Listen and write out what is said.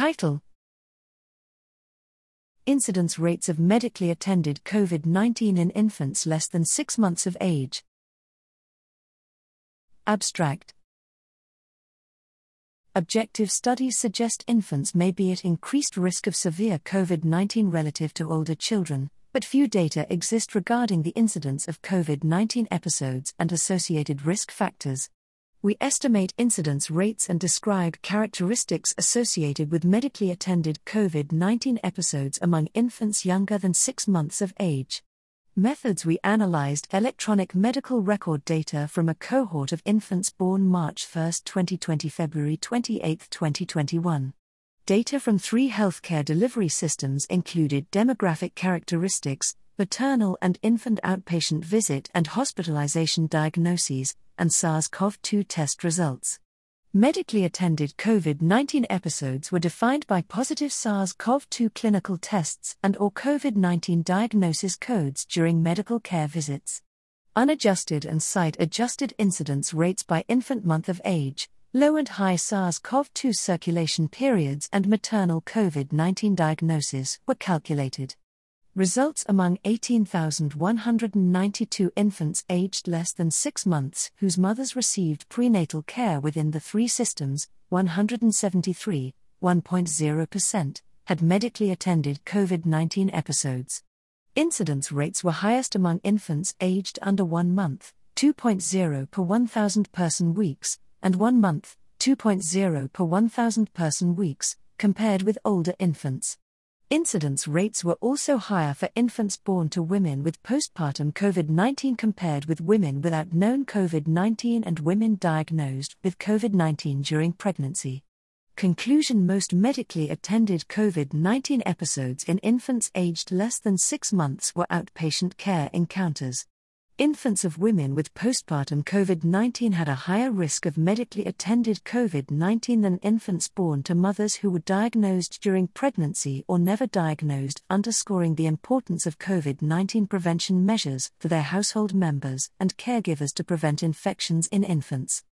Title Incidence rates of medically attended COVID 19 in infants less than 6 months of age. Abstract Objective studies suggest infants may be at increased risk of severe COVID 19 relative to older children, but few data exist regarding the incidence of COVID 19 episodes and associated risk factors. We estimate incidence rates and describe characteristics associated with medically attended COVID 19 episodes among infants younger than 6 months of age. Methods We analyzed electronic medical record data from a cohort of infants born March 1, 2020, February 28, 2021. Data from three healthcare delivery systems included demographic characteristics, maternal and infant outpatient visit and hospitalization diagnoses, and SARS CoV 2 test results. Medically attended COVID 19 episodes were defined by positive SARS CoV 2 clinical tests and or COVID 19 diagnosis codes during medical care visits. Unadjusted and site adjusted incidence rates by infant month of age, low and high SARS CoV 2 circulation periods, and maternal COVID 19 diagnosis were calculated. Results among 18,192 infants aged less than 6 months whose mothers received prenatal care within the three systems, 173, 1.0%, had medically attended COVID 19 episodes. Incidence rates were highest among infants aged under 1 month, 2.0 per 1,000 person weeks, and 1 month, 2.0 per 1,000 person weeks, compared with older infants. Incidence rates were also higher for infants born to women with postpartum COVID 19 compared with women without known COVID 19 and women diagnosed with COVID 19 during pregnancy. Conclusion Most medically attended COVID 19 episodes in infants aged less than six months were outpatient care encounters infants of women with postpartum COVID 19 had a higher risk of medically attended COVID 19 than infants born to mothers who were diagnosed during pregnancy or never diagnosed, underscoring the importance of COVID 19 prevention measures for their household members and caregivers to prevent infections in infants.